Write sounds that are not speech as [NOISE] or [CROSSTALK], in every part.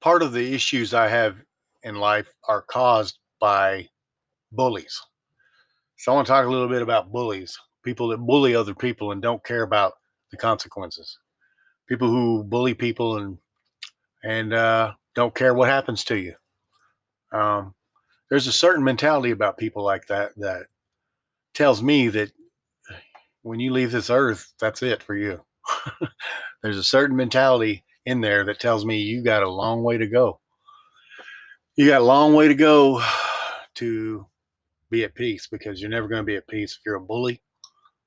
part of the issues I have in life are caused by bullies. So I want to talk a little bit about bullies, people that bully other people and don't care about the consequences. People who bully people and and uh, don't care what happens to you. Um, there's a certain mentality about people like that that tells me that when you leave this earth, that's it for you. [LAUGHS] there's a certain mentality in there that tells me you got a long way to go. You got a long way to go [SIGHS] to be at peace because you're never going to be at peace. If you're a bully,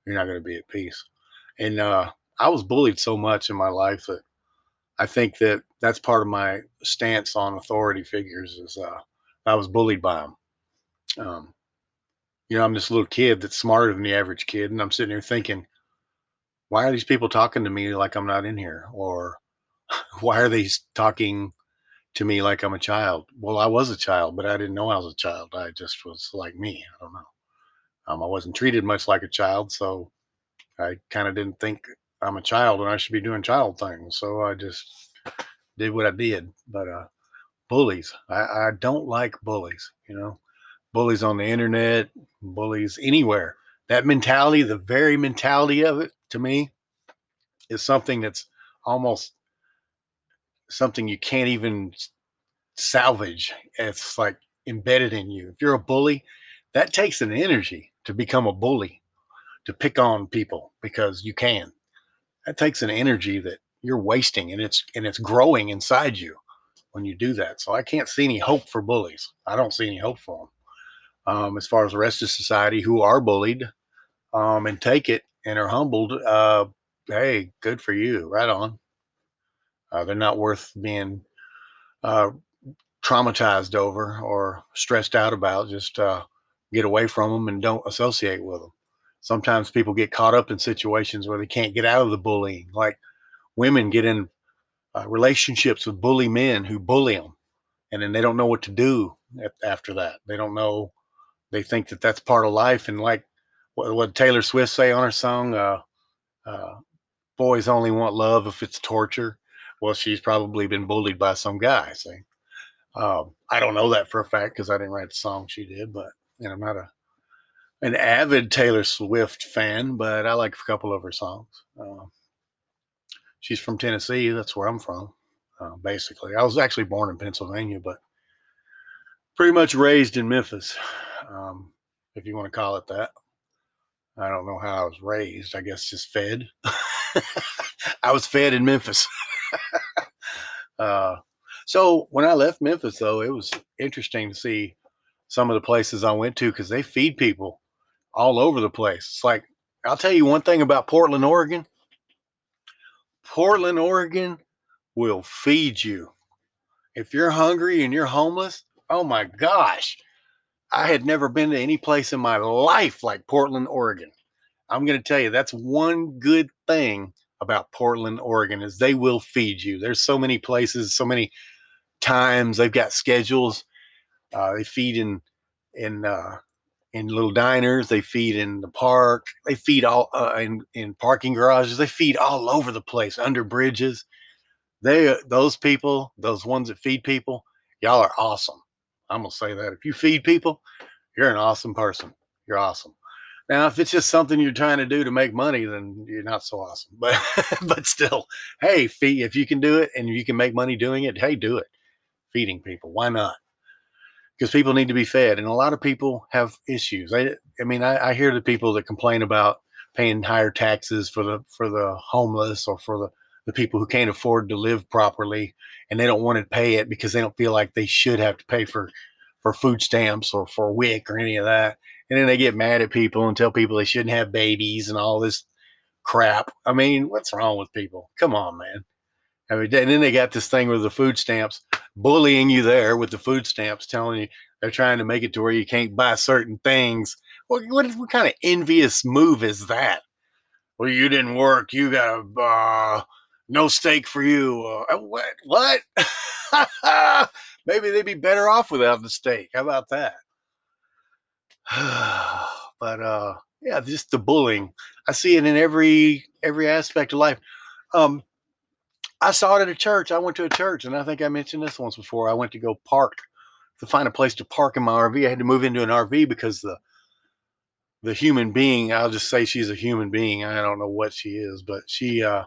you're not going to be at peace. And uh, I was bullied so much in my life that I think that that's part of my stance on authority figures is uh, I was bullied by them. Um, you know, I'm this little kid that's smarter than the average kid, and I'm sitting here thinking, why are these people talking to me like I'm not in here? Or [LAUGHS] why are they talking to me like I'm a child? Well, I was a child, but I didn't know I was a child. I just was like me. I don't know. Um, I wasn't treated much like a child, so I kind of didn't think I'm a child and I should be doing child things. So I just did what I did. But uh, bullies, I, I don't like bullies. You know, bullies on the internet, bullies anywhere. That mentality, the very mentality of it, to me, is something that's almost something you can't even salvage. It's like embedded in you. If you're a bully, that takes an energy to become a bully, to pick on people because you can. That takes an energy that you're wasting and it's and it's growing inside you when you do that. So I can't see any hope for bullies. I don't see any hope for them. Um, as far as the rest of society who are bullied um, and take it and are humbled, uh, hey, good for you. Right on. Uh, they're not worth being uh, traumatized over or stressed out about. Just uh, get away from them and don't associate with them. Sometimes people get caught up in situations where they can't get out of the bullying. Like women get in uh, relationships with bully men who bully them, and then they don't know what to do after that. They don't know. They think that that's part of life. And like what, what Taylor Swift say on her song, uh, uh, "Boys only want love if it's torture." Well, she's probably been bullied by some guy. See, um, I don't know that for a fact because I didn't write the song she did, but know, I'm not a an avid Taylor Swift fan, but I like a couple of her songs. Uh, she's from Tennessee. That's where I'm from, uh, basically. I was actually born in Pennsylvania, but pretty much raised in Memphis, um, if you want to call it that. I don't know how I was raised. I guess just fed. [LAUGHS] I was fed in Memphis. [LAUGHS] [LAUGHS] uh, so when I left Memphis, though, it was interesting to see some of the places I went to because they feed people all over the place. It's like I'll tell you one thing about Portland, Oregon. Portland, Oregon will feed you. If you're hungry and you're homeless, oh my gosh. I had never been to any place in my life like Portland, Oregon. I'm going to tell you that's one good thing about Portland, Oregon is they will feed you. There's so many places, so many times they've got schedules. Uh, they feed in in uh, in little diners. They feed in the park. They feed all uh, in in parking garages. They feed all over the place under bridges. They those people, those ones that feed people, y'all are awesome. I'm gonna say that if you feed people, you're an awesome person. You're awesome. Now, if it's just something you're trying to do to make money, then you're not so awesome. But [LAUGHS] but still, hey, feed if you can do it and you can make money doing it, hey, do it. Feeding people, why not? Because people need to be fed, and a lot of people have issues. I, I mean, I, I hear the people that complain about paying higher taxes for the for the homeless or for the the people who can't afford to live properly, and they don't want to pay it because they don't feel like they should have to pay for for food stamps or for WIC or any of that and then they get mad at people and tell people they shouldn't have babies and all this crap. I mean, what's wrong with people? Come on, man. I mean, and then they got this thing with the food stamps, bullying you there with the food stamps, telling you they're trying to make it to where you can't buy certain things. What, what, what kind of envious move is that? Well, you didn't work. You got a uh, no steak for you. Uh, what? What? [LAUGHS] Maybe they'd be better off without the steak. How about that? [SIGHS] but uh, yeah, just the bullying. I see it in every every aspect of life. Um, I saw it at a church. I went to a church, and I think I mentioned this once before. I went to go park to find a place to park in my RV. I had to move into an RV because the the human being, I'll just say she's a human being. I don't know what she is, but she, uh,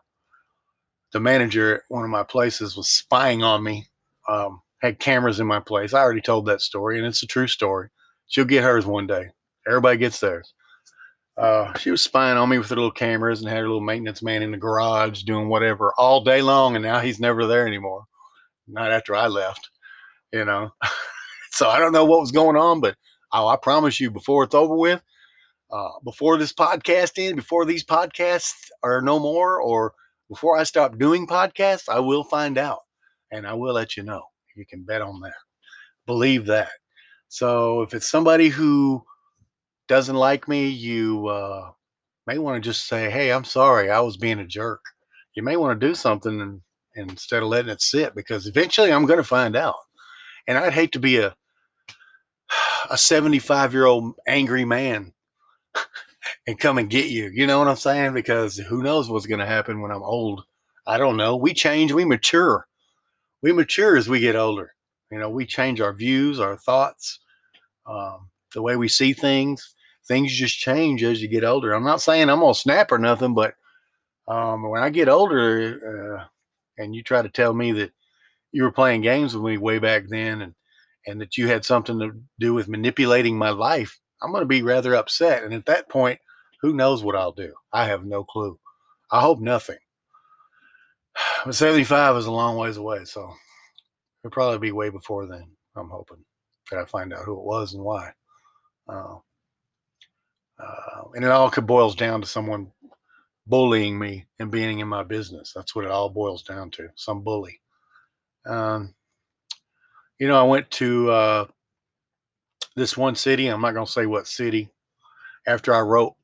the manager at one of my places was spying on me. Um, had cameras in my place. I already told that story, and it's a true story. She'll get hers one day. Everybody gets theirs. Uh, she was spying on me with her little cameras and had her little maintenance man in the garage doing whatever all day long, and now he's never there anymore. Not after I left, you know. [LAUGHS] so I don't know what was going on, but oh, I promise you, before it's over with, uh, before this podcast ends, before these podcasts are no more, or before I stop doing podcasts, I will find out and I will let you know. You can bet on that. Believe that. So if it's somebody who doesn't like me, you uh, may want to just say, Hey, I'm sorry, I was being a jerk. You may want to do something and, and instead of letting it sit because eventually I'm going to find out. And I'd hate to be a [SIGHS] a 75 year old angry man [LAUGHS] and come and get you. You know what I'm saying? Because who knows what's going to happen when I'm old? I don't know. We change, we mature. We mature as we get older. You know, we change our views, our thoughts, um, the way we see things. Things just change as you get older. I'm not saying I'm to snap or nothing, but um, when I get older uh, and you try to tell me that you were playing games with me way back then and, and that you had something to do with manipulating my life, I'm going to be rather upset. And at that point, who knows what I'll do? I have no clue. I hope nothing. [SIGHS] But 75 is a long ways away, so it'll probably be way before then. I'm hoping that I find out who it was and why. Uh, uh, and it all boils down to someone bullying me and being in my business. That's what it all boils down to. Some bully. Um, you know, I went to uh, this one city. I'm not going to say what city. After I wrote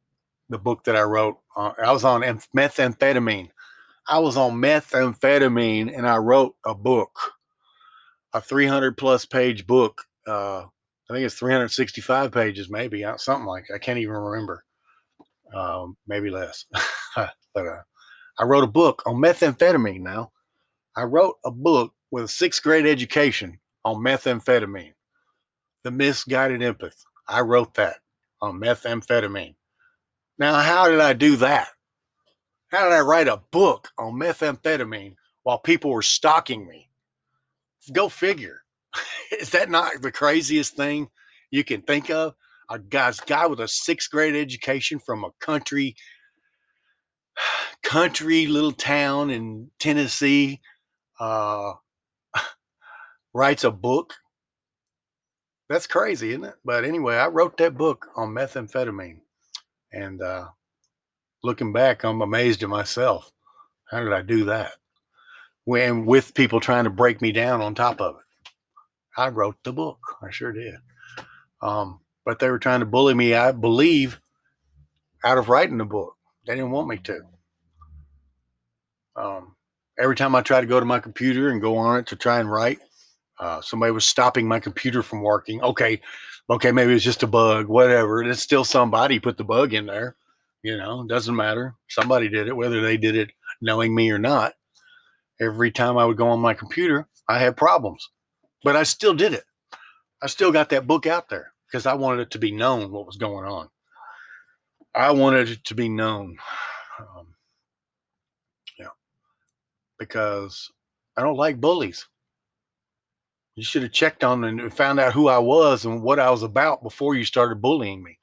the book that I wrote, uh, I was on methamphetamine. I was on methamphetamine and I wrote a book, a 300 plus page book. Uh, I think it's 365 pages, maybe something like I can't even remember. Um, maybe less. [LAUGHS] but uh, I wrote a book on methamphetamine. Now, I wrote a book with a sixth grade education on methamphetamine the misguided empath. I wrote that on methamphetamine. Now, how did I do that? How did I write a book on methamphetamine while people were stalking me? Go figure. [LAUGHS] Is that not the craziest thing you can think of? A guy's guy with a sixth grade education from a country, [SIGHS] country little town in Tennessee, uh, [LAUGHS] writes a book that's crazy, isn't it? But anyway, I wrote that book on methamphetamine, and uh, looking back, I'm amazed at myself. How did I do that? When with people trying to break me down on top of it, I wrote the book. I sure did. Um, but they were trying to bully me, I believe, out of writing the book. They didn't want me to. Um, every time I try to go to my computer and go on it to try and write, uh, somebody was stopping my computer from working. Okay, okay, maybe it's just a bug, whatever. It's still somebody put the bug in there. You know, doesn't matter. Somebody did it, whether they did it knowing me or not. Every time I would go on my computer, I had problems, but I still did it. I still got that book out there because I wanted it to be known what was going on. I wanted it to be known. Um, yeah, because I don't like bullies. You should have checked on and found out who I was and what I was about before you started bullying me.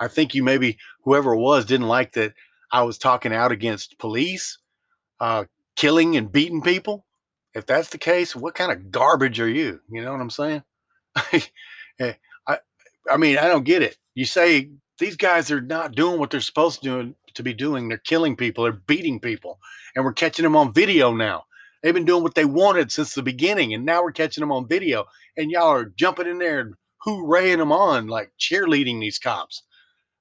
I think you maybe whoever it was didn't like that I was talking out against police, uh, killing and beating people. If that's the case, what kind of garbage are you? You know what I'm saying? [LAUGHS] Eh, I, I mean, I don't get it. You say these guys are not doing what they're supposed to do to be doing. They're killing people. They're beating people, and we're catching them on video now. They've been doing what they wanted since the beginning, and now we're catching them on video. And y'all are jumping in there and hooraying them on, like cheerleading these cops.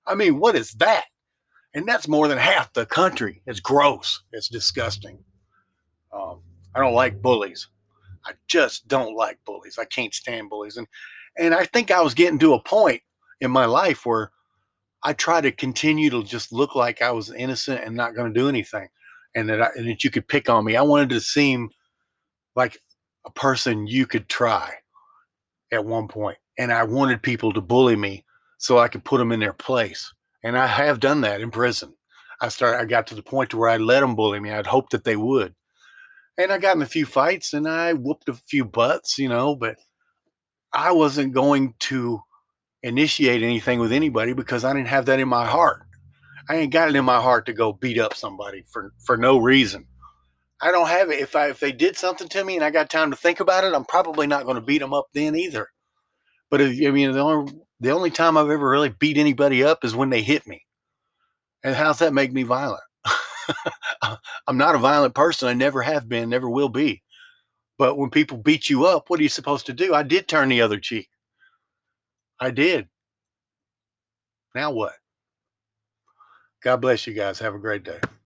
I mean, what is that? And that's more than half the country. It's gross. It's disgusting. Um, I don't like bullies. I just don't like bullies. I can't stand bullies. And and I think I was getting to a point in my life where I try to continue to just look like I was innocent and not going to do anything. and that I, and that you could pick on me. I wanted to seem like a person you could try at one point, and I wanted people to bully me so I could put them in their place. And I have done that in prison. I started. I got to the point to where I let them bully me. I'd hoped that they would, and I got in a few fights and I whooped a few butts, you know. But I wasn't going to initiate anything with anybody because I didn't have that in my heart. I ain't got it in my heart to go beat up somebody for for no reason. I don't have it. If I if they did something to me and I got time to think about it, I'm probably not going to beat them up then either. But if, I mean, the only the only time I've ever really beat anybody up is when they hit me. And how's that make me violent? [LAUGHS] I'm not a violent person. I never have been, never will be. But when people beat you up, what are you supposed to do? I did turn the other cheek. I did. Now what? God bless you guys. Have a great day.